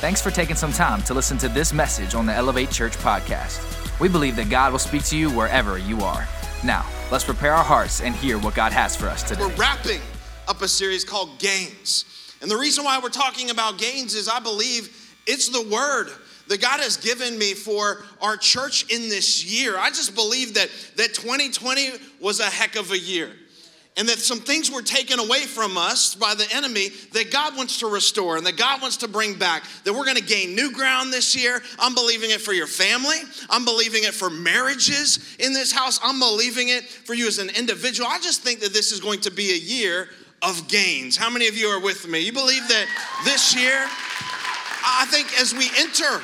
Thanks for taking some time to listen to this message on the Elevate Church podcast. We believe that God will speak to you wherever you are. Now, let's prepare our hearts and hear what God has for us today. We're wrapping up a series called Gains. And the reason why we're talking about gains is I believe it's the word that God has given me for our church in this year. I just believe that, that 2020 was a heck of a year and that some things were taken away from us by the enemy that God wants to restore and that God wants to bring back. That we're gonna gain new ground this year. I'm believing it for your family. I'm believing it for marriages in this house. I'm believing it for you as an individual. I just think that this is going to be a year of gains. How many of you are with me? You believe that this year, I think as we enter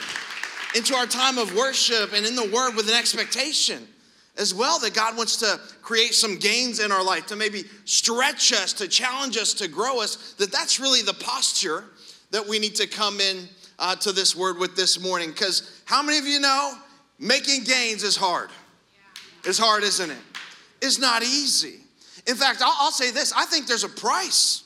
into our time of worship and in the word with an expectation, as well that God wants to create some gains in our life, to maybe stretch us, to challenge us, to grow us, that that's really the posture that we need to come in uh, to this word with this morning. Because how many of you know making gains is hard? It's hard, isn't it? It's not easy. In fact, I'll, I'll say this I think there's a price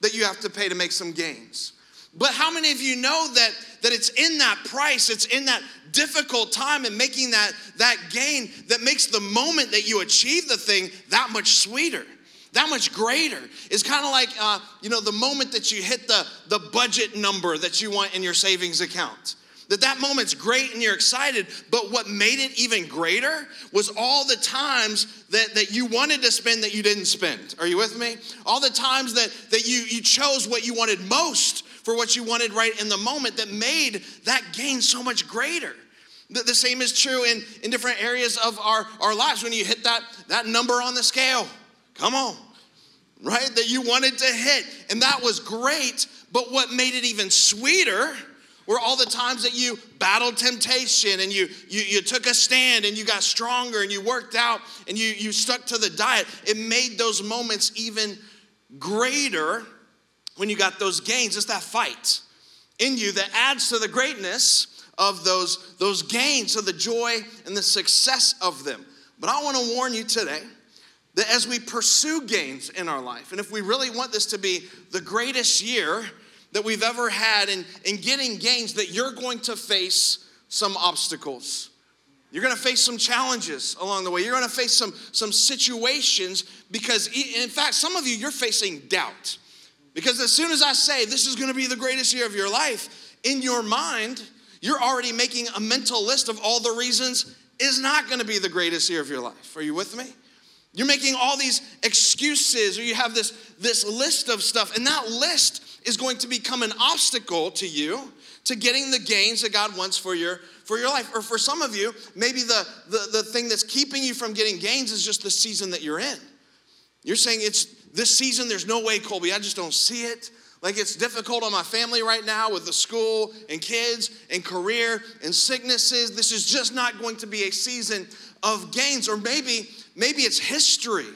that you have to pay to make some gains. But how many of you know that, that it's in that price, it's in that difficult time and making that, that gain that makes the moment that you achieve the thing that much sweeter? that much greater. It's kind of like, uh, you know, the moment that you hit the, the budget number that you want in your savings account. That that moment's great and you're excited, but what made it even greater was all the times that, that you wanted to spend that you didn't spend. Are you with me? All the times that, that you, you chose what you wanted most for what you wanted right in the moment that made that gain so much greater. The, the same is true in, in different areas of our, our lives when you hit that, that number on the scale. Come on, right? That you wanted to hit. And that was great, but what made it even sweeter were all the times that you battled temptation and you, you, you took a stand and you got stronger and you worked out and you, you stuck to the diet. It made those moments even greater when you got those gains, it's that fight in you that adds to the greatness of those, those gains, of the joy and the success of them. But I want to warn you today that as we pursue gains in our life, and if we really want this to be the greatest year that we've ever had in, in getting gains, that you're going to face some obstacles. You're gonna face some challenges along the way. You're gonna face some, some situations because, in fact, some of you, you're facing doubt. Because as soon as I say this is gonna be the greatest year of your life, in your mind, you're already making a mental list of all the reasons is not gonna be the greatest year of your life. Are you with me? You're making all these excuses, or you have this, this list of stuff, and that list is going to become an obstacle to you to getting the gains that God wants for your for your life. Or for some of you, maybe the, the, the thing that's keeping you from getting gains is just the season that you're in. You're saying it's this season, there's no way, Colby, I just don't see it. Like it's difficult on my family right now with the school and kids and career and sicknesses. This is just not going to be a season of gains. Or maybe, maybe it's history.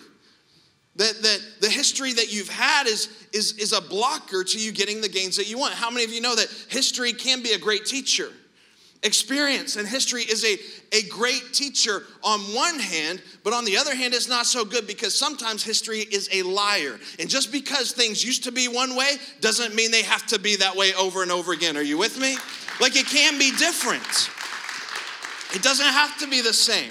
That, that the history that you've had is, is, is a blocker to you getting the gains that you want. How many of you know that history can be a great teacher? Experience and history is a, a great teacher on one hand, but on the other hand, it's not so good because sometimes history is a liar. And just because things used to be one way doesn't mean they have to be that way over and over again. Are you with me? Like it can be different, it doesn't have to be the same.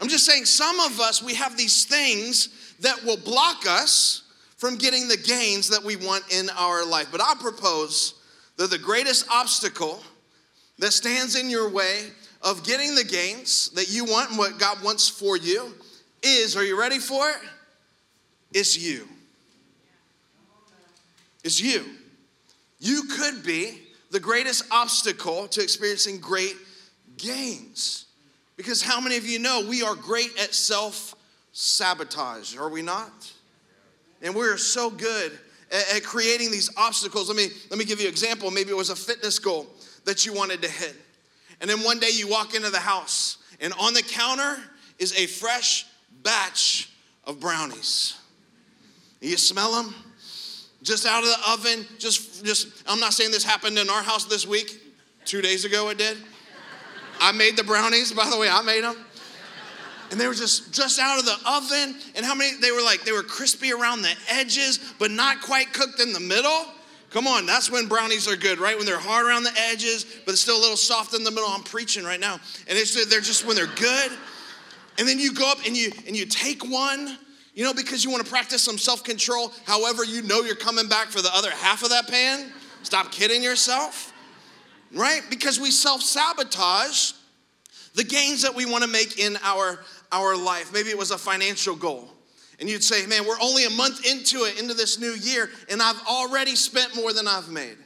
I'm just saying, some of us, we have these things that will block us from getting the gains that we want in our life. But I propose that the greatest obstacle that stands in your way of getting the gains that you want and what God wants for you is, are you ready for it? It's you. It's you. You could be the greatest obstacle to experiencing great gains. Because how many of you know we are great at self sabotage, are we not? And we're so good at, at, creating these obstacles. Let me, let me give you an example. Maybe it was a fitness goal that you wanted to hit. And then one day you walk into the house, and on the counter is a fresh batch of brownies. You smell them? Just out of the oven, just, just, I'm not saying this happened in our house this week. Two days ago it did. I made the brownies, by the way, I made them. And they were just, just out of the oven. And how many, they were like, they were crispy around the edges, but not quite cooked in the middle. Come on, that's when brownies are good, right? When they're hard around the edges, but it's still a little soft in the middle. I'm preaching right now. And it's, they're just when they're good. And then you go up and you and you take one, you know, because you want to practice some self-control. However, you know you're coming back for the other half of that pan. Stop kidding yourself. Right? Because we self-sabotage the gains that we want to make in our, our life. Maybe it was a financial goal. And you'd say, man, we're only a month into it, into this new year, and I've already spent more than I've made.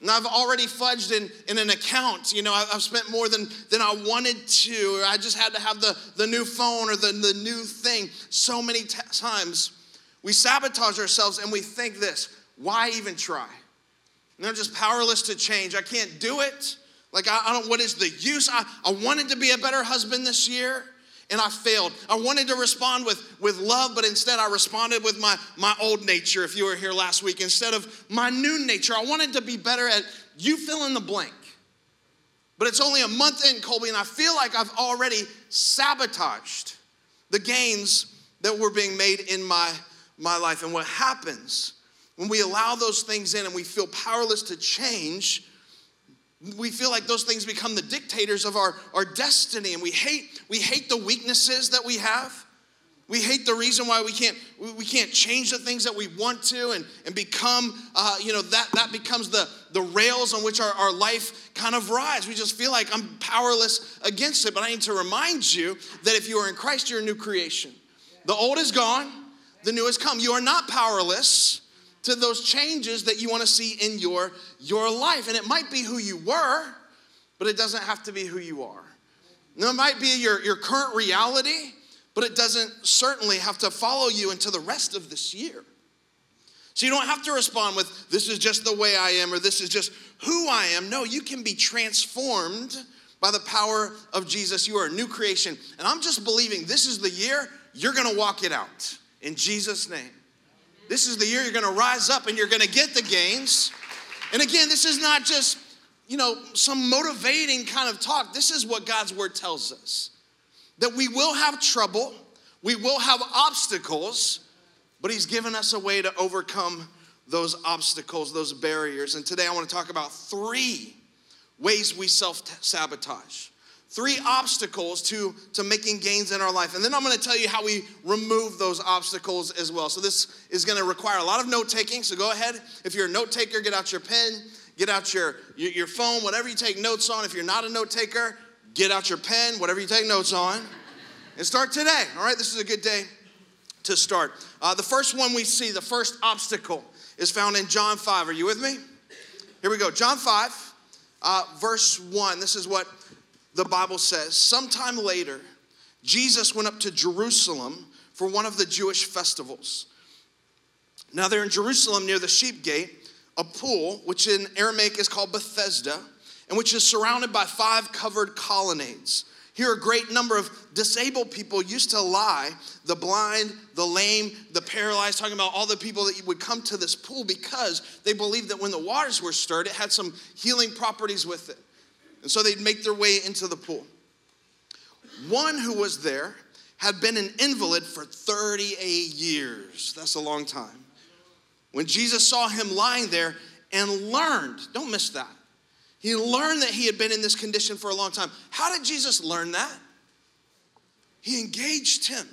And I've already fudged in, in an account. You know, I've spent more than, than I wanted to. Or I just had to have the, the new phone or the, the new thing. So many t- times we sabotage ourselves and we think this why even try? And I'm just powerless to change. I can't do it. Like, I, I don't, what is the use? I, I wanted to be a better husband this year and I failed. I wanted to respond with, with love, but instead I responded with my, my old nature, if you were here last week, instead of my new nature. I wanted to be better at you fill in the blank. But it's only a month in, Colby, and I feel like I've already sabotaged the gains that were being made in my, my life. And what happens when we allow those things in and we feel powerless to change we feel like those things become the dictators of our, our destiny and we hate we hate the weaknesses that we have. We hate the reason why we can't we can't change the things that we want to and, and become uh, you know that that becomes the the rails on which our, our life kind of rides. We just feel like i'm powerless against it. But i need to remind you that if you are in christ you're a new creation. The old is gone. The new has come. You are not powerless to those changes that you want to see in your, your life. And it might be who you were, but it doesn't have to be who you are. Now, it might be your, your current reality, but it doesn't certainly have to follow you into the rest of this year. So you don't have to respond with, this is just the way I am, or this is just who I am. No, you can be transformed by the power of Jesus. You are a new creation. And I'm just believing this is the year you're gonna walk it out in Jesus' name. This is the year you're going to rise up and you're going to get the gains. And again, this is not just, you know, some motivating kind of talk. This is what God's word tells us that we will have trouble, we will have obstacles, but He's given us a way to overcome those obstacles, those barriers. And today I want to talk about three ways we self sabotage three obstacles to, to making gains in our life. And then I'm going to tell you how we remove those obstacles as well. So this is going to require a lot of note taking. So go ahead. If you're a note taker, get out your pen, get out your, your, phone, whatever you take notes on. If you're not a note taker, get out your pen, whatever you take notes on, and start today. All right, this is a good day to start. Uh, the first one we see, the first obstacle, is found in John 5. Are you with me? Here we go. John 5, uh, verse 1. This is what the Bible says, sometime later, Jesus went up to Jerusalem for one of the Jewish festivals. Now, they're in Jerusalem near the sheep gate, a pool, which in Aramaic is called Bethesda, and which is surrounded by five covered colonnades. Here, a great number of disabled people used to lie the blind, the lame, the paralyzed, talking about all the people that would come to this pool because they believed that when the waters were stirred, it had some healing properties with it. And so they'd make their way into the pool. One who was there had been an invalid for 38 years. That's a long time. When Jesus saw him lying there and learned, don't miss that. He learned that he had been in this condition for a long time. How did Jesus learn that? He engaged him.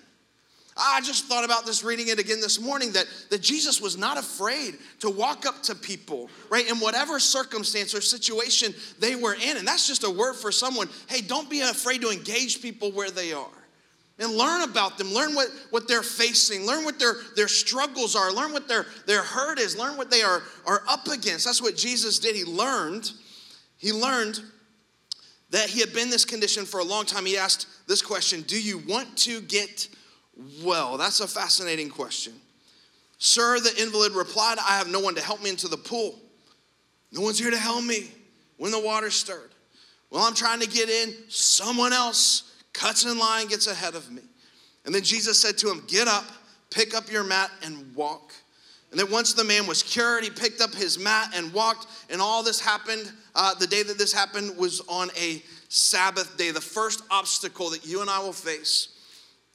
Ah, I just thought about this reading it again this morning that, that Jesus was not afraid to walk up to people, right, in whatever circumstance or situation they were in. And that's just a word for someone hey, don't be afraid to engage people where they are. And learn about them, learn what, what they're facing, learn what their, their struggles are, learn what their, their hurt is, learn what they are, are up against. That's what Jesus did. He learned, he learned that he had been this condition for a long time. He asked this question Do you want to get well? That's a fascinating question. Sir, the invalid replied, I have no one to help me into the pool. No one's here to help me when the water's stirred. Well, I'm trying to get in. Someone else cuts in line, gets ahead of me. And then Jesus said to him, Get up, pick up your mat, and walk. And then once the man was cured, he picked up his mat and walked. And all this happened, uh, the day that this happened was on a Sabbath day, the first obstacle that you and I will face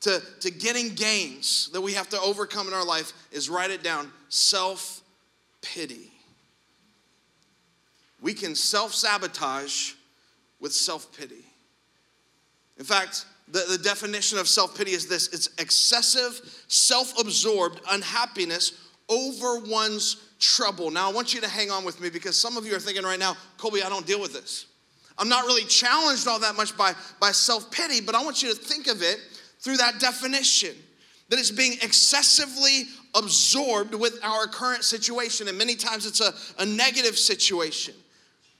to, to getting gains that we have to overcome in our life is write it down self pity. we can self sabotage with self pity. In fact, the, the definition of self pity is this it's excessive, self absorbed unhappiness over one's trouble. Now, I want you to hang on with me because some of you are thinking right now, Colby, I don't deal with this. I'm not really challenged all that much by, by self pity, but I want you to think of it through that definition that it's being excessively absorbed with our current situation. And many times it's a, a negative situation.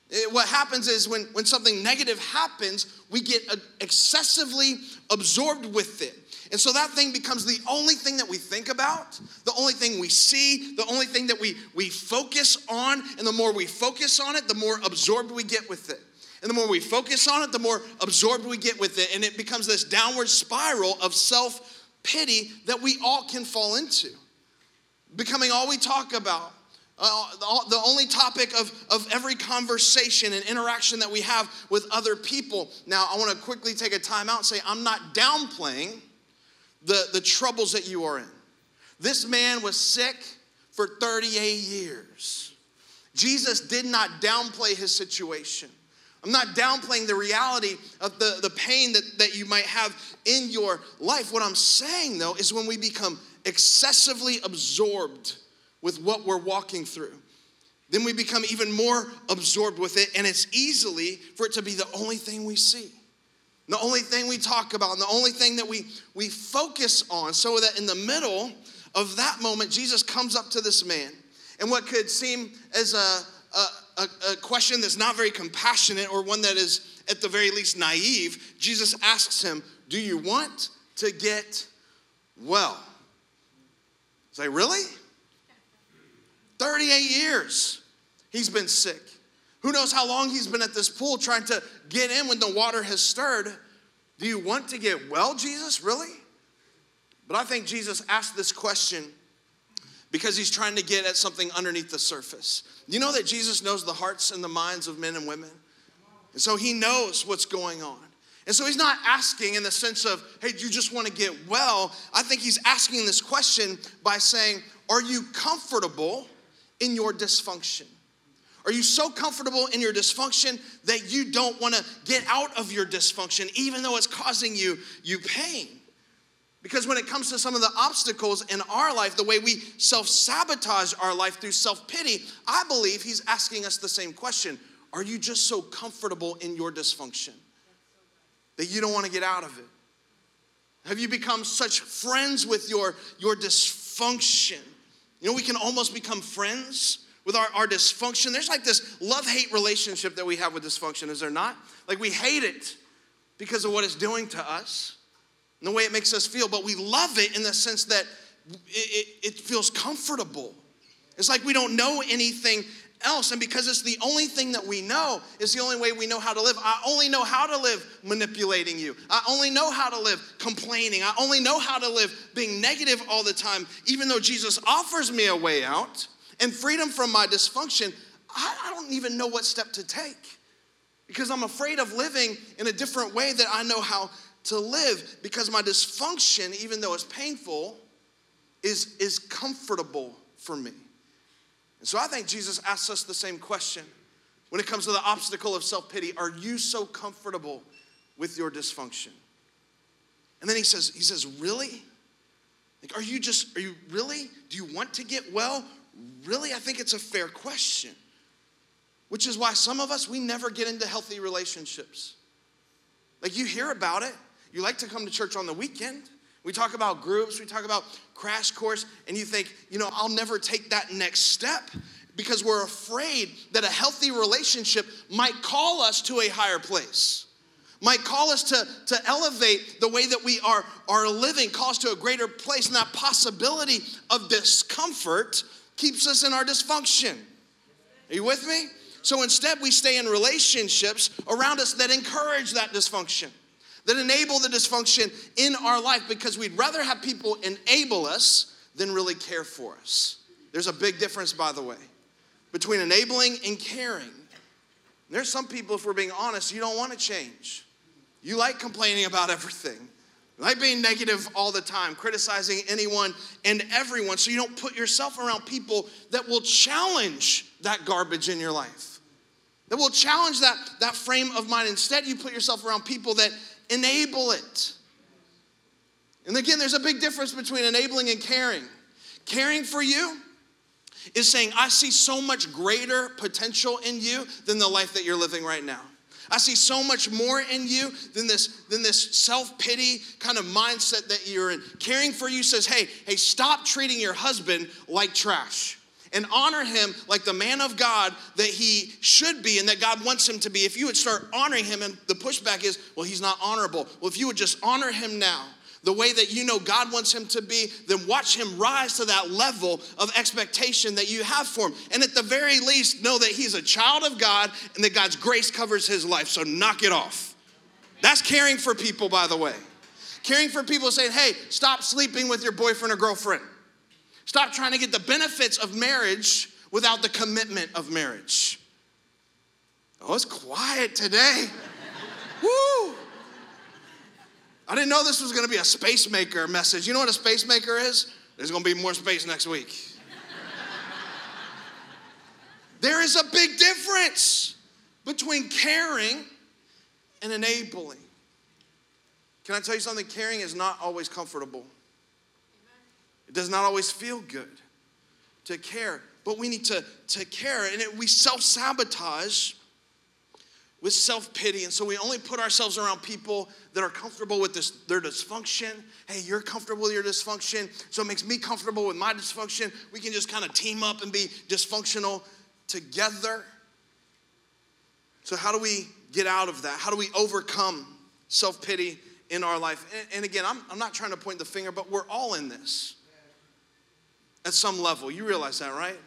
It, what happens is when, when something negative happens, we get excessively absorbed with it. And so that thing becomes the only thing that we think about, the only thing we see, the only thing that we, we focus on. And the more we focus on it, the more absorbed we get with it. And the more we focus on it, the more absorbed we get with it. And it becomes this downward spiral of self pity that we all can fall into, becoming all we talk about uh, the only topic of, of every conversation and interaction that we have with other people. Now, I want to quickly take a time out and say, I'm not downplaying the, the troubles that you are in. This man was sick for 38 years. Jesus did not downplay his situation. I'm not downplaying the reality of the, the pain that, that you might have in your life. What I'm saying, though, is when we become excessively absorbed with what we're walking through. Then we become even more absorbed with it, and it's easily for it to be the only thing we see, the only thing we talk about, and the only thing that we, we focus on. So that in the middle of that moment, Jesus comes up to this man, and what could seem as a, a, a, a question that's not very compassionate or one that is at the very least naive, Jesus asks him, Do you want to get well? Say, really? 38 years he's been sick. Who knows how long he's been at this pool trying to get in when the water has stirred. Do you want to get well, Jesus? Really? But I think Jesus asked this question because he's trying to get at something underneath the surface. You know that Jesus knows the hearts and the minds of men and women? And so he knows what's going on. And so he's not asking in the sense of, hey, do you just want to get well? I think he's asking this question by saying, are you comfortable in your dysfunction? Are you so comfortable in your dysfunction that you don't want to get out of your dysfunction, even though it's causing you, you pain? Because when it comes to some of the obstacles in our life, the way we self sabotage our life through self pity, I believe he's asking us the same question Are you just so comfortable in your dysfunction that you don't want to get out of it? Have you become such friends with your, your dysfunction you know, we can almost become friends with our, our dysfunction. There's like this love hate relationship that we have with dysfunction, is there not? Like we hate it because of what it's doing to us the way it makes us feel, but we love it in the sense that it, it, it feels comfortable. It's like we don't know anything else. And because it's the only thing that we know, it's the only way we know how to live. I only know how to live manipulating you. I only know how to live complaining. I only know how to live being negative all the time. Even though Jesus offers me a way out and freedom from my dysfunction, I, I don't even know what step to take because I'm afraid of living in a different way that I know how to live because my dysfunction, even though it's painful, is, is comfortable for me. And so I think Jesus asks us the same question when it comes to the obstacle of self pity Are you so comfortable with your dysfunction? And then he says, he says, really? Like, are you just, are you really? Do you want to get well? Really? I think it's a fair question. Which is why some of us, we never get into healthy relationships. Like, you hear about it. You like to come to church on the weekend. We talk about groups, we talk about crash course, and you think, you know, I'll never take that next step because we're afraid that a healthy relationship might call us to a higher place might call us to, to elevate the way that we are, are living, call us to a greater place. And that possibility of discomfort keeps us in our dysfunction. Are you with me? So instead, we stay in relationships around us that encourage that dysfunction that enable the dysfunction in our life because we'd rather have people enable us than really care for us. There's a big difference, by the way, between enabling and caring. There's some people, if we're being honest, you don't want to change. You like complaining about everything. You like being negative all the time, criticizing anyone and everyone, so you don't put yourself around people that will challenge that garbage in your life. that will challenge that, that frame of mind. Instead, you put yourself around people that enable it. And again, there's a big difference between enabling and caring. Caring for you is saying, I see so much greater potential in you than the life that you're living right now. I see so much more in you than this, than this self-pity kind of mindset that you're in. Caring for you says, hey, hey, stop treating your husband like trash and honor him like the man of God that he should be and that God wants him to be. If you would start honoring him, and the pushback is, well, he's not honorable. Well, if you would just honor him now, the way that you know God wants him to be, then watch him rise to that level of expectation that you have for him. And at the very least, know that he's a child of God and that God's grace covers his life. So knock it off. That's caring for people, by the way. Caring for people saying, hey, stop sleeping with your boyfriend or girlfriend. Stop trying to get the benefits of marriage without the commitment of marriage. Oh, it's quiet today. Woo! I didn't know this was to be a space maker message. You know what a space maker is? There's to be more space next week. there is a big difference between caring and enabling. Can I tell you something? Caring is not always comfortable. It does not always feel good to care, but we need to, to care. And it, we self sabotage with self pity. And so we only put ourselves around people that are comfortable with this, their dysfunction. Hey, you're comfortable with your dysfunction, so it makes me comfortable with my dysfunction. We can just kind of team up and be dysfunctional together. So, how do we get out of that? How do we overcome self pity in our life? And, and again, I'm, I'm not trying to point the finger, but we're all in this at some level. You realize that, right?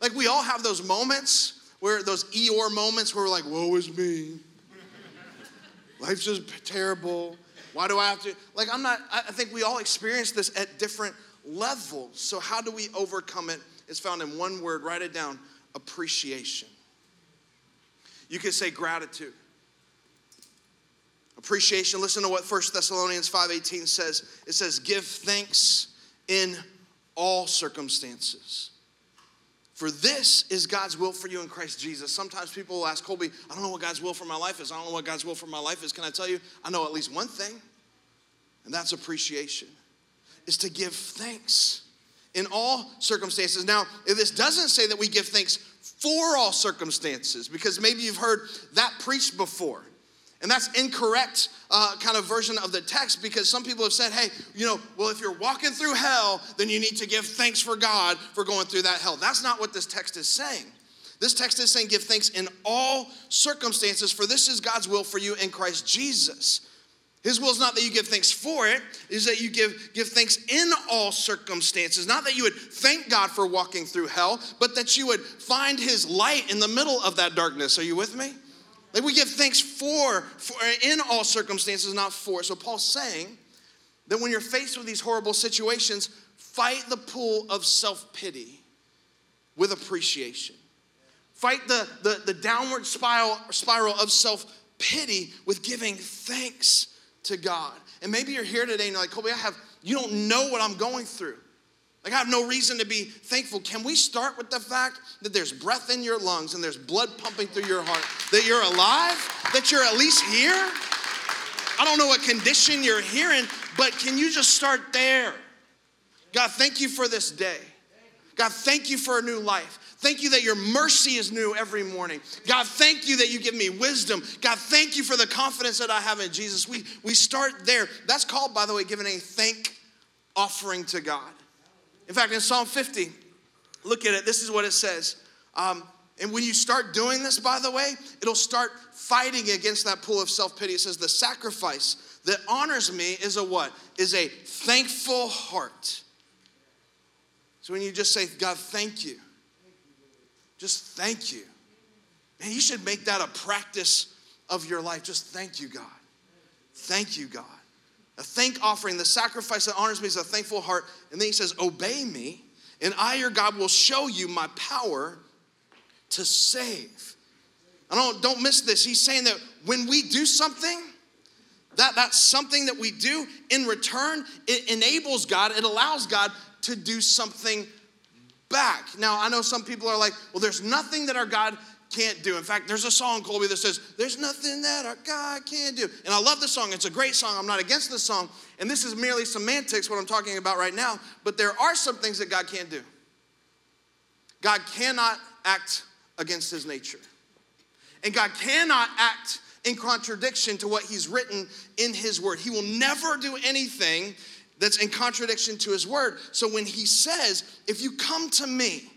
Like, we all have those moments where those Eeyore moments where we're like, woe is me. Life's just terrible. Why do I have to? Like, I'm not, I think we all experience this at different levels. So, how do we overcome it? It's found in one word, write it down appreciation. You could say gratitude. Appreciation. Listen to what 1 Thessalonians 5:18 says. It says, "Give thanks in all circumstances." For this is God's will for you in Christ Jesus. Sometimes people will ask Colby, I don't know what God's will for my life is. I don't know what God's will for my life is. Can I tell you? I know at least one thing, and that's appreciation, is to give thanks in all circumstances. Now, this doesn't say that we give thanks for all circumstances, because maybe you've heard that preached before. And that's incorrect uh, kind of version of the text because some people have said, hey, you know, well, if you're walking through hell, then you need to give thanks for God for going through that hell. That's not what this text is saying. This text is saying, give thanks in all circumstances, for this is God's will for you in Christ Jesus. His will is not that you give thanks for it, is that you give, give thanks in all circumstances. Not that you would thank God for walking through hell, but that you would find his light in the middle of that darkness. Are you with me? Like we give thanks for, for in all circumstances, not for. So Paul's saying that when you're faced with these horrible situations, fight the pull of self-pity with appreciation. Fight the, the, the downward spiral, spiral of self-pity with giving thanks to God. And maybe you're here today and you're like, Colby, I have, you don't know what I'm going through. Like, I have no reason to be thankful. Can we start with the fact that there's breath in your lungs and there's blood pumping through your heart, that you're alive, that you're at least here? I don't know what condition you're here in, but can you just start there? God, thank you for this day. God, thank you for a new life. Thank you that your mercy is new every morning. God, thank you that you give me wisdom. God, thank you for the confidence that I have in Jesus. We, we start there. That's called, by the way, giving a thank offering to God. In fact, in Psalm 50, look at it. This is what it says. Um, and when you start doing this, by the way, it'll start fighting against that pool of self pity. It says, The sacrifice that honors me is a what? Is a thankful heart. So when you just say, God, thank you, just thank you. Man, you should make that a practice of your life. Just thank you, God. Thank you, God. A thank offering, the sacrifice that honors me is a thankful heart. And then he says, Obey me, and I, your God, will show you my power to save. I don't, don't miss this. He's saying that when we do something, that, that's something that we do in return, it enables God, it allows God to do something back. Now, I know some people are like, well, there's nothing that our God can't do. In fact, there's a song, Colby, that says, There's nothing that our God can't do. And I love the song. It's a great song. I'm not against the song. And this is merely semantics, what I'm talking about right now. But there are some things that God can't do. God cannot act against his nature. And God cannot act in contradiction to what he's written in his word. He will never do anything that's in contradiction to his word. So when he says, If you come to me,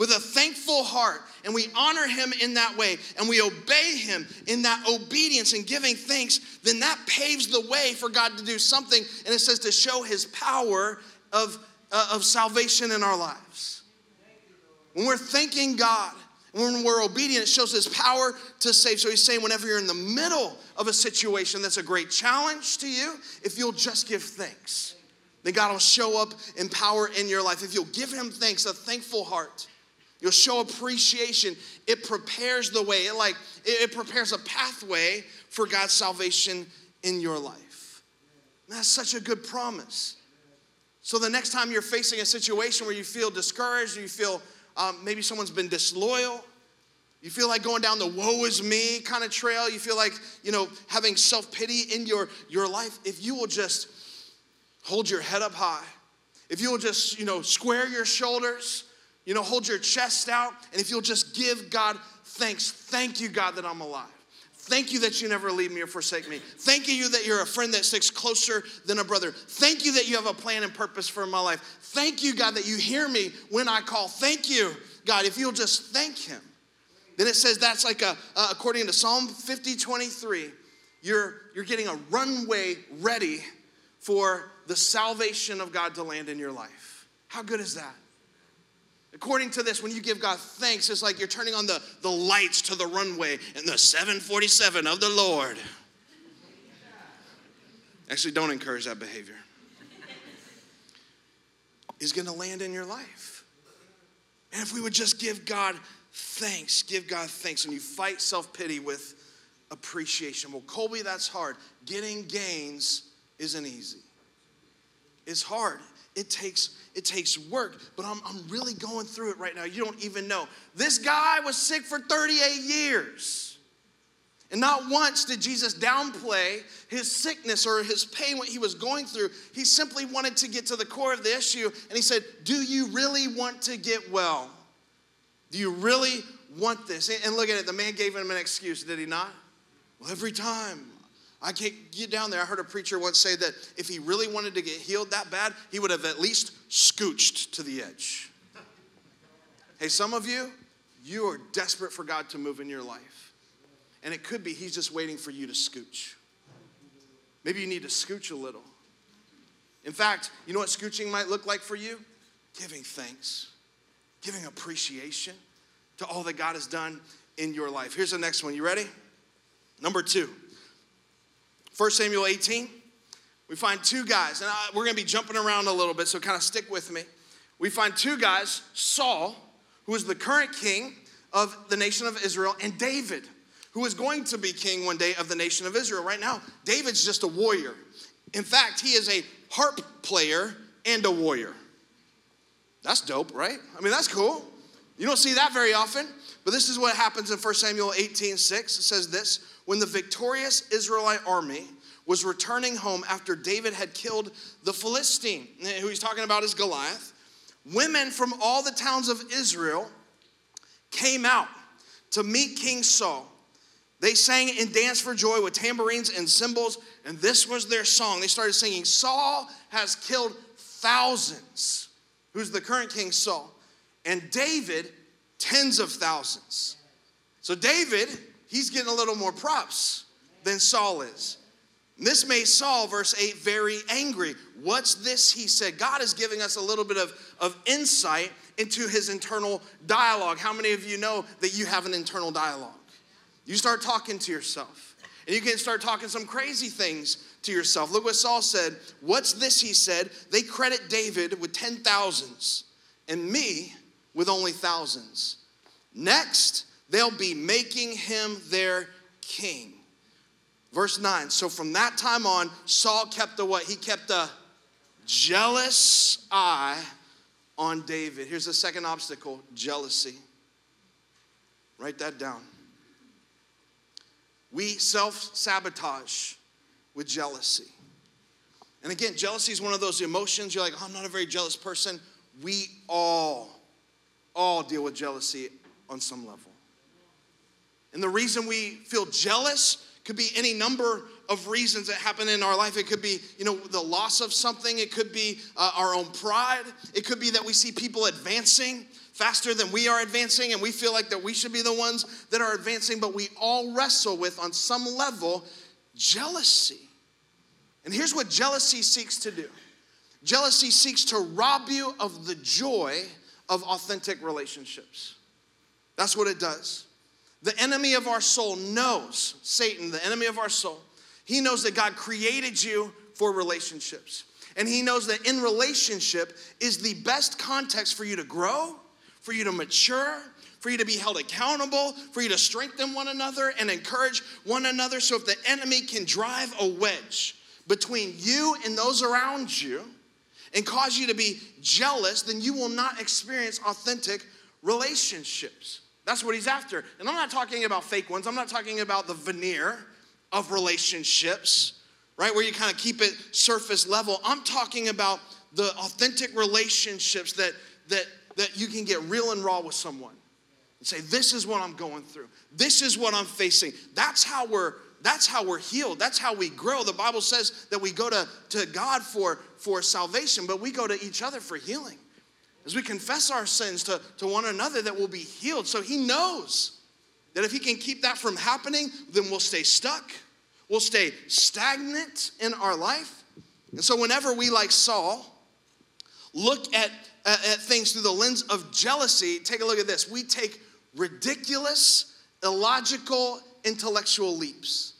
with a thankful heart and we honor him in that way and we obey him in that obedience and giving thanks, then that paves the way for God to do something. And it says to show his power of, uh, of salvation in our lives. When we're thanking God, when we're obedient, it shows his power to save. So he's saying, whenever you're in the middle of a situation that's a great challenge to you, if you'll just give thanks, then God will show up in power in your life. If you'll give him thanks, a thankful heart, You'll show appreciation. It prepares the way. It like it prepares a pathway for God's salvation in your life. And that's such a good promise. So the next time you're facing a situation where you feel discouraged, or you feel um, maybe someone's been disloyal, you feel like going down the woe is me kind of trail, you feel like, you know, having self-pity in your, your life, if you will just hold your head up high, if you will just, you know, square your shoulders, you know, hold your chest out, and if you'll just give God thanks, thank you, God, that I'm alive. Thank you that you never leave me or forsake me. Thank you that you're a friend that sticks closer than a brother. Thank you that you have a plan and purpose for my life. Thank you, God, that you hear me when I call. Thank you, God, if you'll just thank Him. Then it says that's like a, uh, according to Psalm 50 23, you're, you're getting a runway ready for the salvation of God to land in your life. How good is that? According to this, when you give God thanks, it's like you're turning on the, the lights to the runway and the 747 of the Lord. Actually, don't encourage that behavior. Is going to land in your life. And if we would just give God thanks, give God thanks, and you fight self pity with appreciation. Well, Colby, that's hard. Getting gains isn't easy. It's hard. It takes it takes work, but I'm, I'm really going through it right now. You don't even know. This guy was sick for 38 years. And not once did Jesus downplay his sickness or his pain, what he was going through. He simply wanted to get to the core of the issue. And he said, Do you really want to get well? Do you really want this? And look at it, the man gave him an excuse, did he not? Well, every time I can't get down there. I heard a preacher once say that if he really wanted to get healed that bad, he would have at least scooched to the edge. Hey, some of you, you are desperate for God to move in your life. And it could be He's just waiting for you to scooch. Maybe you need to scooch a little. In fact, you know what scooching might look like for you? Giving thanks, giving appreciation to all that God has done in your life. Here's the next one. You ready? Number two 1 Samuel 18, we find two guys, and I, we're going to be jumping around a little bit, so kind of stick with me. We find two guys Saul, who is the current king of the nation of Israel, and David, who is going to be king one day of the nation of Israel. Right now, David's just a warrior. In fact, he is a harp player and a warrior. That's dope, right? I mean, that's cool. You don't see that very often. But this is what happens in 1 Samuel 18 6. It says this When the victorious Israelite army was returning home after David had killed the Philistine, who he's talking about is Goliath, women from all the towns of Israel came out to meet King Saul. They sang and danced for joy with tambourines and cymbals, and this was their song. They started singing, Saul has killed thousands. Who's the current king, Saul? And David tens of thousands. So David, he's getting a little more props than Saul is. this made Saul, verse 8, very angry. What's this? He said. God is giving us a little bit of, of insight into his internal dialogue. How many of you know that you have an internal dialogue? You start talking to yourself, and you can start talking some crazy things to yourself. Look what Saul said. What's this? He said. They credit David with ten thousands, and me with only thousands. Next, they'll be making him their king. Verse 9. So from that time on, Saul kept a what? He kept a jealous eye on David. Here's the second obstacle jealousy. Write that down. We self sabotage with jealousy. And again, jealousy is one of those emotions. You're like, oh, I'm not a very jealous person. We all, all deal with jealousy on some level. And the reason we feel jealous could be any number of reasons that happen in our life. It could be, you know, the loss of something. It could be uh, our own pride. It could be that we see people advancing faster than we are advancing and we feel like that we should be the ones that are advancing, but we all wrestle with, on some level, jealousy. And here's what jealousy seeks to do jealousy seeks to rob you of the joy of authentic relationships. That's what it does. The enemy of our soul knows, Satan, the enemy of our soul, he knows that God created you for relationships. And he knows that in relationship is the best context for you to grow, for you to mature, for you to be held accountable, for you to strengthen one another and encourage one another. So if the enemy can drive a wedge between you and those around you and cause you to be jealous, then you will not experience authentic relationships. That's what he's after. And I'm not talking about fake ones, I'm not talking about the veneer of relationships, right, where you kind of keep it surface level. I'm talking about the authentic relationships that, that, that you can get real and raw with someone and say, This is what I'm going through, this is what I'm facing. That's how we're that's how we're healed. That's how we grow. The Bible says that we go to, to God for, for salvation, but we go to each other for healing. As we confess our sins to, to one another, that we'll be healed. So he knows that if he can keep that from happening, then we'll stay stuck. We'll stay stagnant in our life. And so whenever we, like Saul, look at, at, at things through the lens of jealousy, take a look at this. We take ridiculous, illogical, intellectual leaps.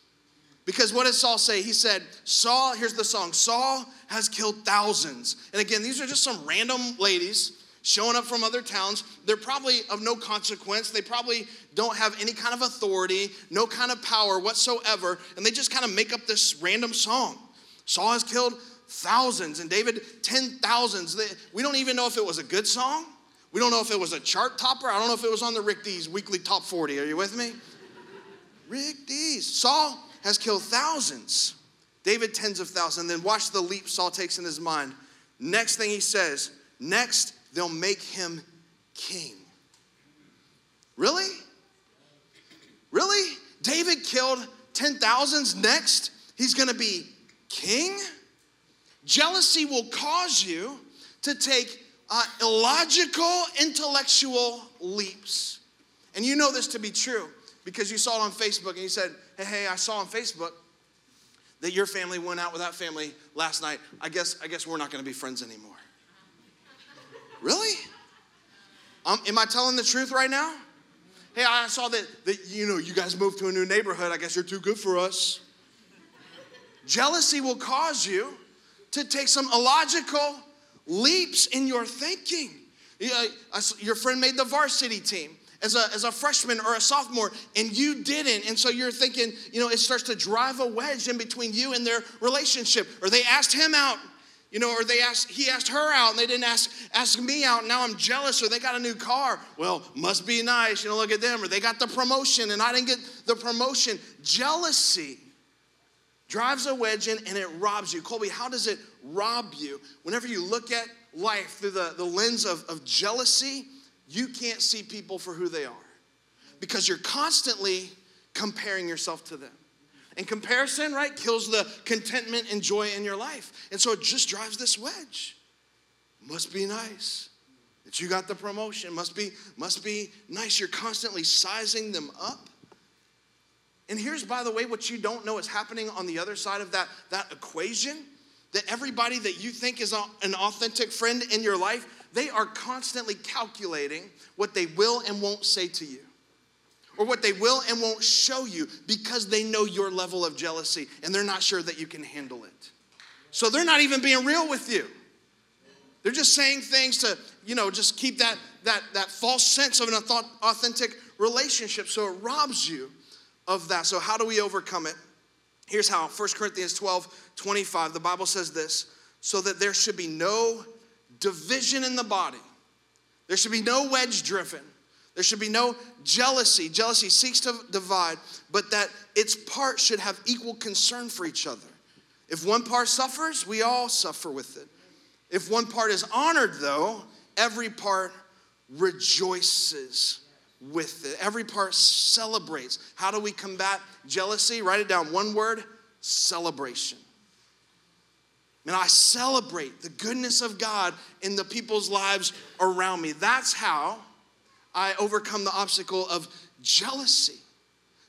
Because what did Saul say? He said, Saul, here's the song Saul has killed thousands. And again, these are just some random ladies showing up from other towns. They're probably of no consequence. They probably don't have any kind of authority, no kind of power whatsoever. And they just kind of make up this random song. Saul has killed thousands and David ten thousands. We don't even know if it was a good song. We don't know if it was a chart topper. I don't know if it was on the Rick Dees weekly top 40. Are you with me? Rick Dees. Saul has killed thousands. David tens of thousands. And then watch the leap Saul takes in his mind. Next thing he says, next they'll make him king. Really? Really? David killed ten thousands. Next, he's gonna be king? Jealousy will cause you to take uh, illogical intellectual leaps. And you know this to be true because you saw it on Facebook and you said, hey, hey, I saw on Facebook that your family went out with that family last night. I guess, I guess we're not going to be friends anymore. really? Um, am I telling the truth right now? Hey, I saw that, that you know you guys moved to a new neighborhood. I guess you're too good for us. Jealousy will cause you to take some illogical leaps in your thinking. Your friend made the varsity team as a, as a freshman or a sophomore and you didn't. And so you're thinking, you know, it starts to drive a wedge in between you and their relationship. Or they asked him out, you know, or they asked, he asked her out and they didn't ask, ask me out. Now I'm jealous or they got a new car. Well, must be nice, you know, look at them. Or they got the promotion and I didn't get the promotion. Jealousy drives a wedge in and it robs you. Colby, how does it rob you? Whenever you look at life through the, the lens of, of jealousy, you can't see people for who they are because you're constantly comparing yourself to them. And comparison, right, kills the contentment and joy in your life. And so it just drives this wedge. Must be nice that you got the promotion. Must be, must be nice. You're constantly sizing them up. And here's, by the way, what you don't know is happening on the other side of that, that equation that everybody that you think is an authentic friend in your life they are constantly calculating what they will and won't say to you or what they will and won't show you because they know your level of jealousy and they're not sure that you can handle it. So they're not even being real with you. They're just saying things to, you know, just keep that that that false sense of an authentic relationship. So it robs you of that. So how do we overcome it? Here's how. 1 Corinthians 12, 25, the Bible says this, so that there should be no division in the body. There should be no wedge driven. There should be no jealousy. Jealousy seeks to divide, but that its parts should have equal concern for each other. If one part suffers, we all suffer with it. If one part is honored, though, every part rejoices with it. Every part celebrates. How do we combat jealousy? Write it down. One word celebration. And I celebrate the goodness of God in the people's lives around me. That's how I overcome the obstacle of jealousy.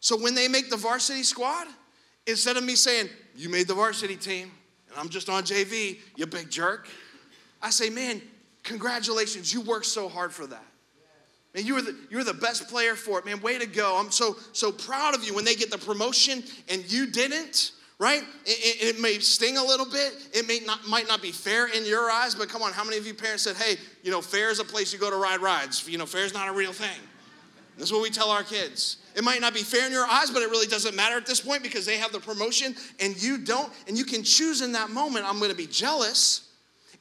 So when they make the varsity squad, instead of me saying, You made the varsity team, and I'm just on JV, you big jerk, I say, Man, congratulations, you worked so hard for that. Man, you were the you were the best player for it. Man, way to go. I'm so so proud of you when they get the promotion and you didn't right? It, it, it, may sting a little bit. It may not, might not be fair in your eyes, but come on, how many of you parents said, hey, you know, fair is a place you go to ride rides. You know, fair is not a real thing. That's what we tell our kids. It might not be fair in your eyes, but it really doesn't matter at this point because they have the promotion and you don't. And you can choose in that moment, I'm going to be jealous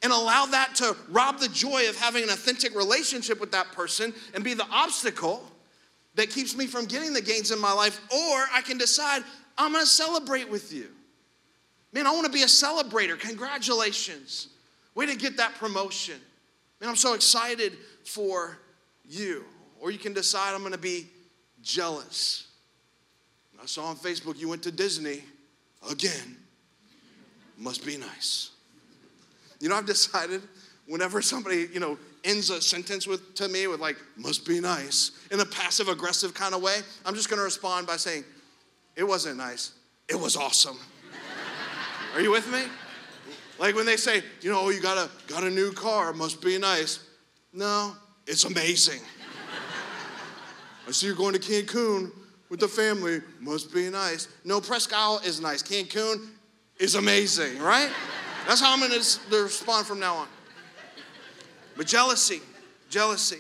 and allow that to rob the joy of having an authentic relationship with that person and be the obstacle that keeps me from getting the gains in my life. Or I can decide, I'm gonna celebrate with you. Man, I wanna be a celebrator. Congratulations. Way to get that promotion. Man, I'm so excited for you. Or you can decide I'm gonna be jealous. I saw on Facebook you went to Disney again. Must be nice. You know, I've decided whenever somebody, you know, ends a sentence with to me with like, must be nice, in a passive aggressive kind of way, I'm just gonna respond by saying, it wasn't nice. It was awesome. Are you with me? Like when they say, you know, you got a got a new car, must be nice. No, it's amazing. I see you're going to Cancun with the family, must be nice. No, Presque Isle is nice. Cancun is amazing, right? That's how I'm gonna respond from now on. But jealousy, jealousy.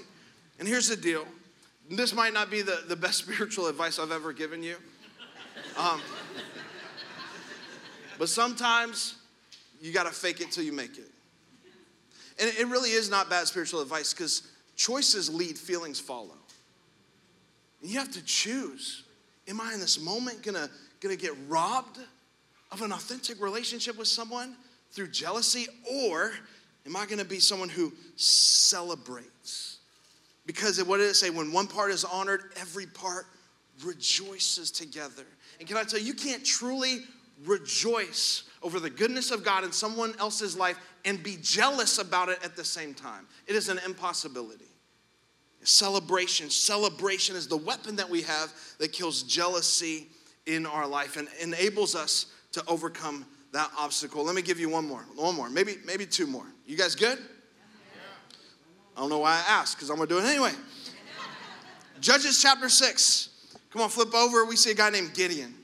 And here's the deal. This might not be the, the best spiritual advice I've ever given you. Um, but sometimes you got to fake it till you make it. And it really is not bad spiritual advice because choices lead, feelings follow. And you have to choose. Am I in this moment gonna, gonna get robbed of an authentic relationship with someone through jealousy, or am I gonna be someone who celebrates? Because what did it say? When one part is honored, every part rejoices together. And can I tell you, you can't truly rejoice over the goodness of God in someone else's life and be jealous about it at the same time. It is an impossibility. Celebration, celebration is the weapon that we have that kills jealousy in our life and enables us to overcome that obstacle. Let me give you one more, one more, maybe maybe two more. You guys good? I don't know why I asked because I'm gonna do it anyway. Judges chapter six. Come on, flip over. We see a guy named Gideon.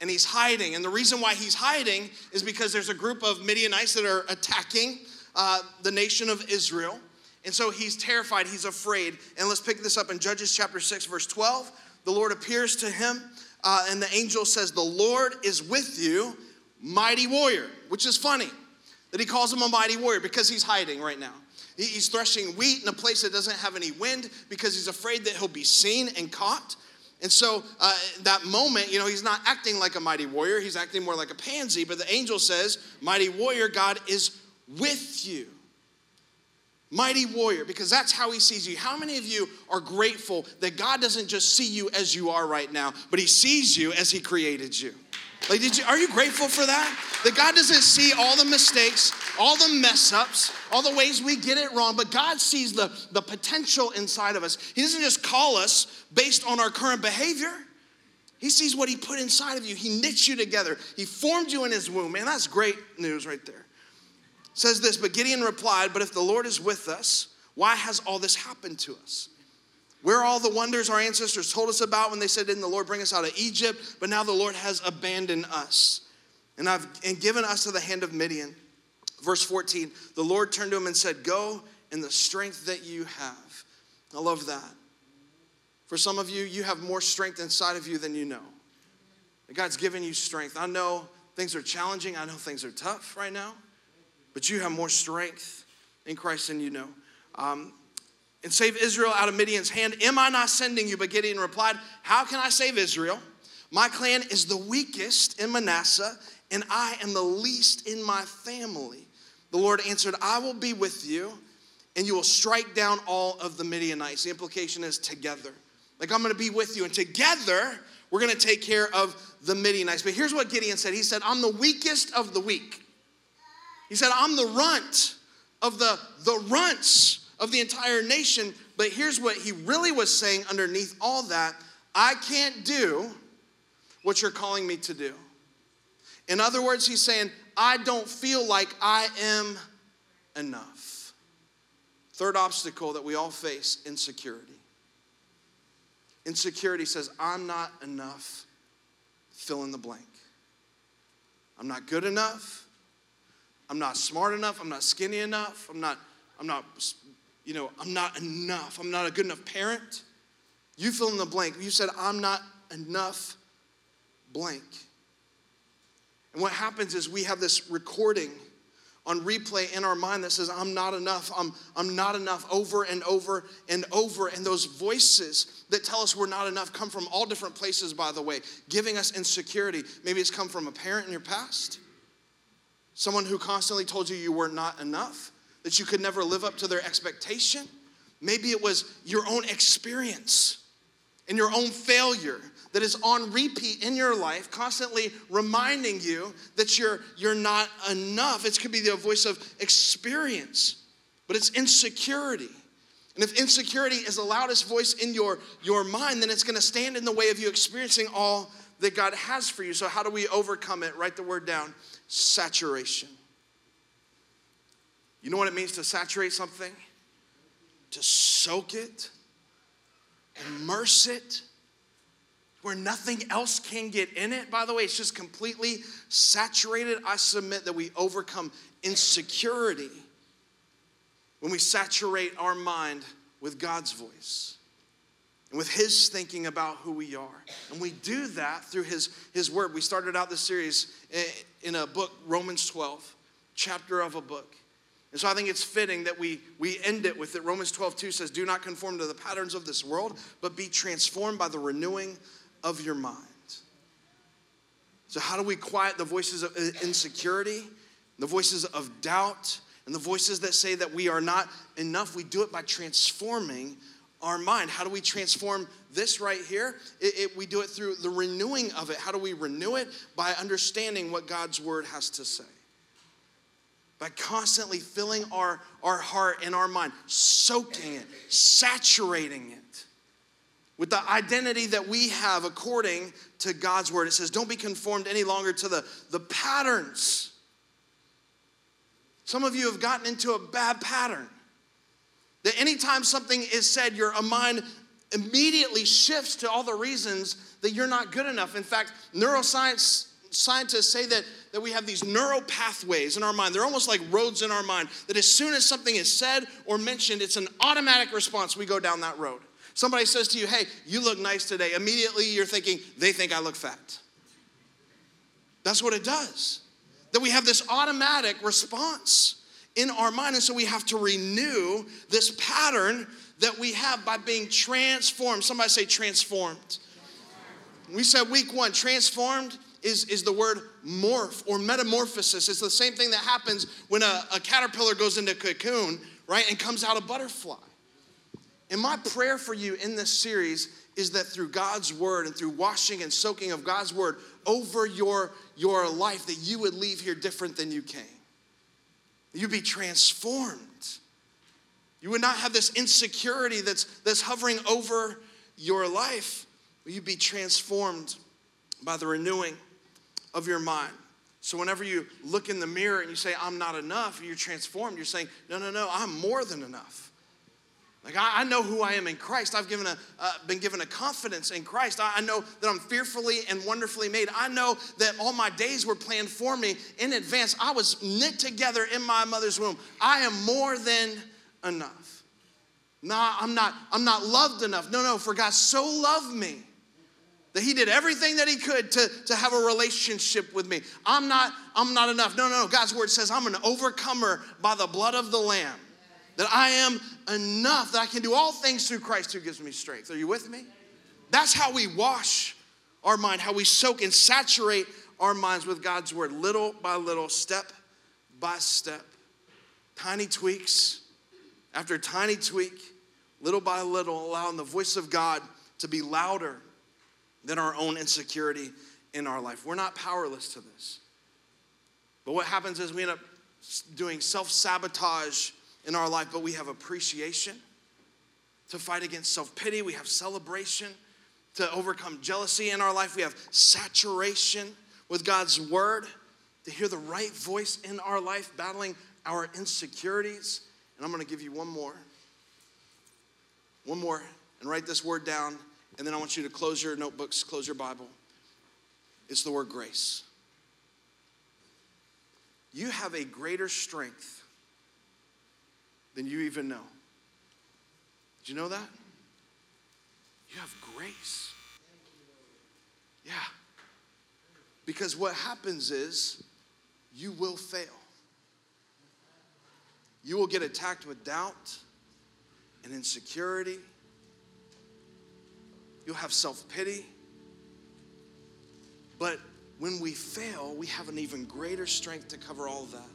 And he's hiding. And the reason why he's hiding is because there's a group of Midianites that are attacking uh, the nation of Israel. And so he's terrified, he's afraid. And let's pick this up in Judges chapter 6, verse 12. The Lord appears to him, uh, and the angel says, The Lord is with you, mighty warrior, which is funny that he calls him a mighty warrior because he's hiding right now. He's threshing wheat in a place that doesn't have any wind because he's afraid that he'll be seen and caught. And so, uh, that moment, you know, he's not acting like a mighty warrior, he's acting more like a pansy. But the angel says, Mighty warrior, God is with you. Mighty warrior, because that's how he sees you. How many of you are grateful that God doesn't just see you as you are right now, but he sees you as he created you? Like, did you, are you grateful for that? That God doesn't see all the mistakes, all the mess ups, all the ways we get it wrong, but God sees the, the potential inside of us. He doesn't just call us based on our current behavior. He sees what He put inside of you. He knits you together. He formed you in His womb. Man, that's great news right there. It says this, but Gideon replied, But if the Lord is with us, why has all this happened to us? Where all the wonders our ancestors told us about when they said, Didn't the Lord bring us out of Egypt? But now the Lord has abandoned us and, I've, and given us to the hand of Midian. Verse 14 The Lord turned to him and said, Go in the strength that you have. I love that. For some of you, you have more strength inside of you than you know. God's given you strength. I know things are challenging, I know things are tough right now, but you have more strength in Christ than you know. Um, and save Israel out of Midian's hand? Am I not sending you? But Gideon replied, How can I save Israel? My clan is the weakest in Manasseh, and I am the least in my family. The Lord answered, I will be with you, and you will strike down all of the Midianites. The implication is together. Like, I'm gonna be with you, and together we're gonna take care of the Midianites. But here's what Gideon said He said, I'm the weakest of the weak. He said, I'm the runt of the, the runts of the entire nation. But here's what he really was saying underneath all that I can't do what you're calling me to do. In other words, he's saying, I don't feel like I am enough. Third obstacle that we all face insecurity. Insecurity says, I'm not enough, fill in the blank. I'm not good enough. I'm not smart enough. I'm not skinny enough. I'm not, I'm not, you know, I'm not enough. I'm not a good enough parent. You fill in the blank. You said, I'm not enough blank. And what happens is we have this recording on replay in our mind that says, I'm not enough, I'm, I'm not enough over and over and over. And those voices that tell us we're not enough come from all different places, by the way, giving us insecurity. Maybe it's come from a parent in your past, someone who constantly told you you were not enough, that you could never live up to their expectation. Maybe it was your own experience and your own failure that is on repeat in your life, constantly reminding you that you're, you're not enough. It could be the voice of experience, but it's insecurity. And if insecurity is the loudest voice in your, your mind, then it's to stand in the way of you experiencing all that God has for you. So, how do we overcome it? Write the word down saturation. You know what it means to saturate something? To soak it, immerse it, where nothing else can get in it. By the way, it's just completely saturated. I submit that we overcome insecurity when we saturate our mind with God's voice and with His thinking about who we are. And we do that through His, His Word. We started out this series in a book, Romans 12, chapter of a book. And so I think it's fitting that we, we end it with it. Romans 12, 2 says, Do not conform to the patterns of this world, but be transformed by the renewing of your mind. So, how do we quiet the voices of insecurity, the voices of doubt, and the voices that say that we are not enough? We do it by transforming our mind. How do we transform this right here? It, it, we do it through the renewing of it. How do we renew it? By understanding what God's word has to say. By constantly filling our, our heart and our mind, soaking it, saturating it with the identity that we have according to God's word. It says, Don't be conformed any longer to the, the patterns. Some of you have gotten into a bad pattern. That anytime something is said, your mind immediately shifts to all the reasons that you're not good enough. In fact, neuroscience scientists say that, that we have these neural pathways in our mind. They're almost like roads in our mind, that as soon as something is said or mentioned, it's an automatic response. We go down that road. Somebody says to you, hey, you look nice today. Immediately you're thinking, they think I look fat. That's what it does. That we have this automatic response in our mind. And so we have to renew this pattern that we have by being transformed. Somebody say transformed. We said week one, transformed is, is the word morph or metamorphosis. It's the same thing that happens when a, a caterpillar goes into a cocoon, right, and comes out a butterfly. And my prayer for you in this series is that through God's word and through washing and soaking of God's word over your, your life, that you would leave here different than you came. You'd be transformed. You would not have this insecurity that's, that's hovering over your life. You'd be transformed by the renewing of your mind. So, whenever you look in the mirror and you say, I'm not enough, you're transformed. You're saying, No, no, no, I'm more than enough. Like, I, I, know who I am in Christ. I've given a, uh, been given a confidence in Christ. I, I, know that I'm fearfully and wonderfully made. I know that all my days were planned for me in advance. I was knit together in my mother's womb. I am more than enough. No, I'm not, I'm not loved enough. No, no, for God so loved me that he did everything that he could to, to have a relationship with me. I'm not, I'm not enough. No, no, no. God's word says I'm an overcomer by the blood of the Lamb That I am enough, that I can do all things through Christ who gives me strength. Are you with me? That's how we wash our mind, how we soak and saturate our minds with God's word, little by little, step by step. Tiny tweaks after tiny tweak, little by little, allowing the voice of God to be louder than our own insecurity in our life. We're not powerless to this. But what happens is we end up doing self sabotage in our life, but we have appreciation to fight against self pity, we have celebration to overcome jealousy in our life, we have saturation with God's word to hear the right voice in our life, battling our insecurities. And I'm gonna give you one more. One more, and write this word down, and then I want you to close your notebooks, close your Bible. It's the word grace. You have a greater strength than you even know. Did you know that? You have grace. Yeah. Because what happens is you will fail. You will get attacked with doubt and insecurity. You'll have self pity. But when we fail, we have an even greater strength to cover all that.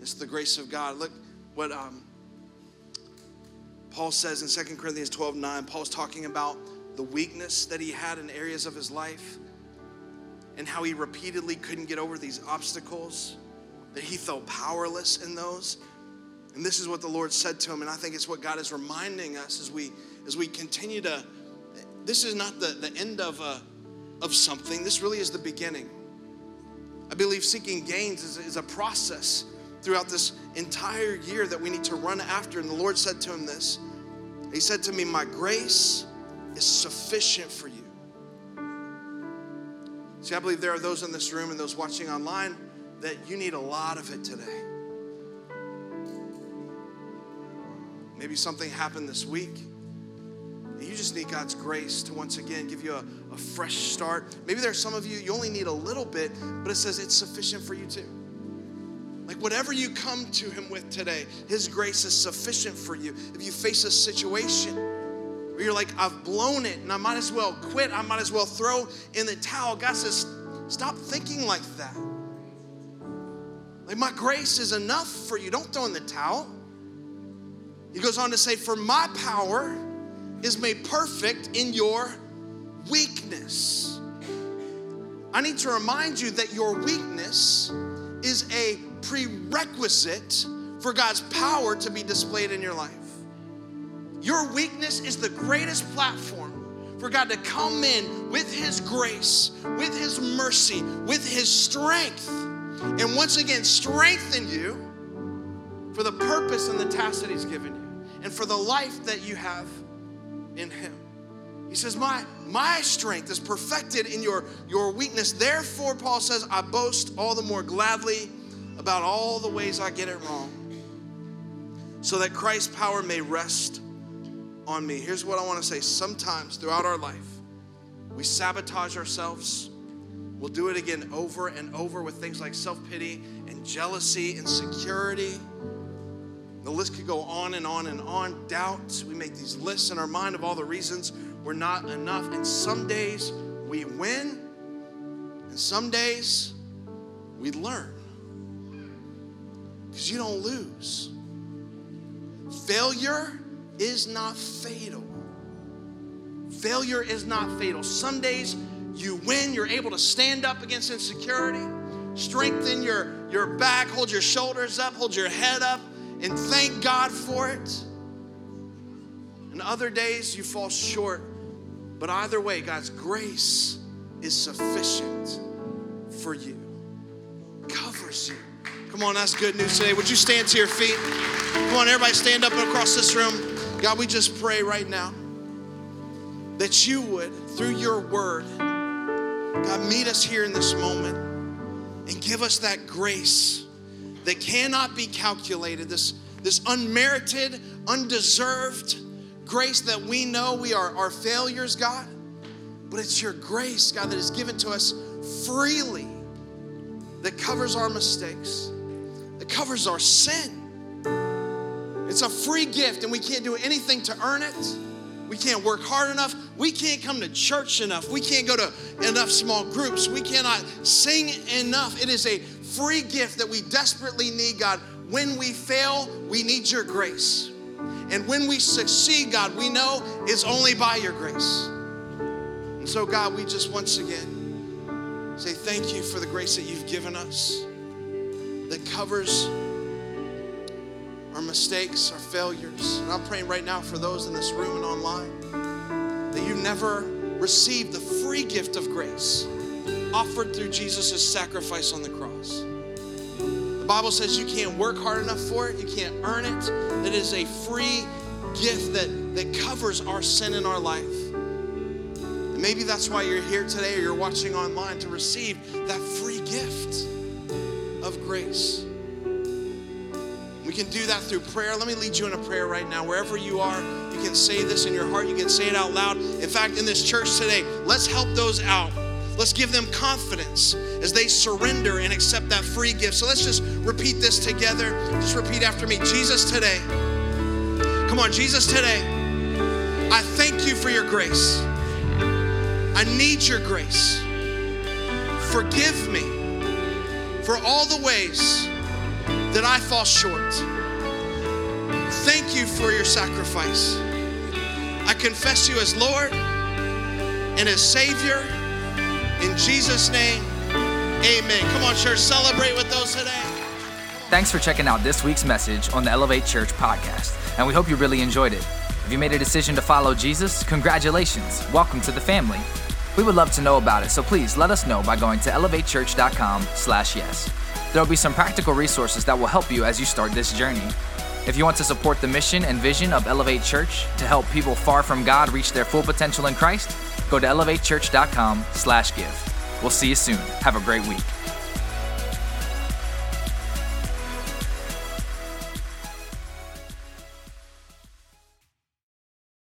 It's the grace of God. Look what um, Paul says in 2 Corinthians 12 9. Paul's talking about the weakness that he had in areas of his life and how he repeatedly couldn't get over these obstacles, that he felt powerless in those. And this is what the Lord said to him, and I think it's what God is reminding us as we as we continue to. This is not the, the end of a, of something. This really is the beginning. I believe seeking gains is, is a process throughout this entire year that we need to run after. And the Lord said to him this. He said to me, My grace is sufficient for you. See, I believe there are those in this room and those watching online that you need a lot of it today. Maybe something happened this week. And you just need God's grace to once again give you a, a fresh start. Maybe there's some of you, you only need a little bit, but it says it's sufficient for you too. Like whatever you come to Him with today, His grace is sufficient for you. If you face a situation where you're like, I've blown it and I might as well quit, I might as well throw in the towel, God says, stop thinking like that. Like, my grace is enough for you. Don't throw in the towel. He goes on to say, For my power is made perfect in your weakness. I need to remind you that your weakness is a prerequisite for God's power to be displayed in your life. Your weakness is the greatest platform for God to come in with His grace, with His mercy, with His strength, and once again strengthen you for the purpose and the task that He's given you, and for the life that you have in Him. He says, My, my strength is perfected in your, your weakness. Therefore, Paul says, I boast all the more gladly about all the ways I get it wrong, so that Christ's power may rest on me. Here's what I want to say sometimes throughout our life, we sabotage ourselves. We'll do it again over and over with things like self pity and jealousy, and insecurity. The list could go on and on and on. Doubts, we make these lists in our mind of all the reasons we're not enough. And some days we win, and some days we learn. Because you don't lose. Failure is not fatal. Failure is not fatal. Some days you win, you're able to stand up against insecurity, strengthen your, your back, hold your shoulders up, hold your head up, and thank God for it. And other days you fall short. But either way, God's grace is sufficient for you, covers you. Come on, that's good news today. Would you stand to your feet? Come on, everybody, stand up across this room. God, we just pray right now that you would, through your word, God, meet us here in this moment and give us that grace that cannot be calculated, this, this unmerited, undeserved grace that we know we are, are failures, God. But it's your grace, God, that is given to us freely that covers our mistakes, that covers our sin. It's a free gift, and we can't do anything to earn it. We can't work hard enough. We can't come to church enough. We can't go to enough small groups. We cannot sing enough. It is a free gift that we desperately need, God. When we fail, we need your grace. And when we succeed, God, we know it's only by your grace. And so, God, we just once again say thank you for the grace that you've given us that covers our mistakes, our failures. And I'm praying right now for those in this room and online that you've never received the free gift of grace offered through Jesus' sacrifice on the cross. The Bible says you can't work hard enough for it, you can't earn it. It is a free gift that, that covers our sin in our life. And maybe that's why you're here today or you're watching online to receive that free gift of grace. We can do that through prayer. Let me lead you in a prayer right now. Wherever you are, you can say this in your heart. You can say it out loud. In fact, in this church today, let's help those out. Let's give them confidence as they surrender and accept that free gift. So let's just repeat this together. Just repeat after me Jesus, today. Come on, Jesus, today. I thank you for your grace. I need your grace. Forgive me for all the ways that I fall short. Thank you for your sacrifice. I confess you as Lord and as Savior. In Jesus' name, amen. Come on, church, celebrate with those today. Thanks for checking out this week's message on the Elevate Church podcast, and we hope you really enjoyed it. If you made a decision to follow Jesus, congratulations. Welcome to the family. We would love to know about it, so please let us know by going to elevatechurch.com slash yes. There will be some practical resources that will help you as you start this journey. If you want to support the mission and vision of Elevate Church to help people far from God reach their full potential in Christ, go to elevatechurch.com slash give. We'll see you soon. Have a great week.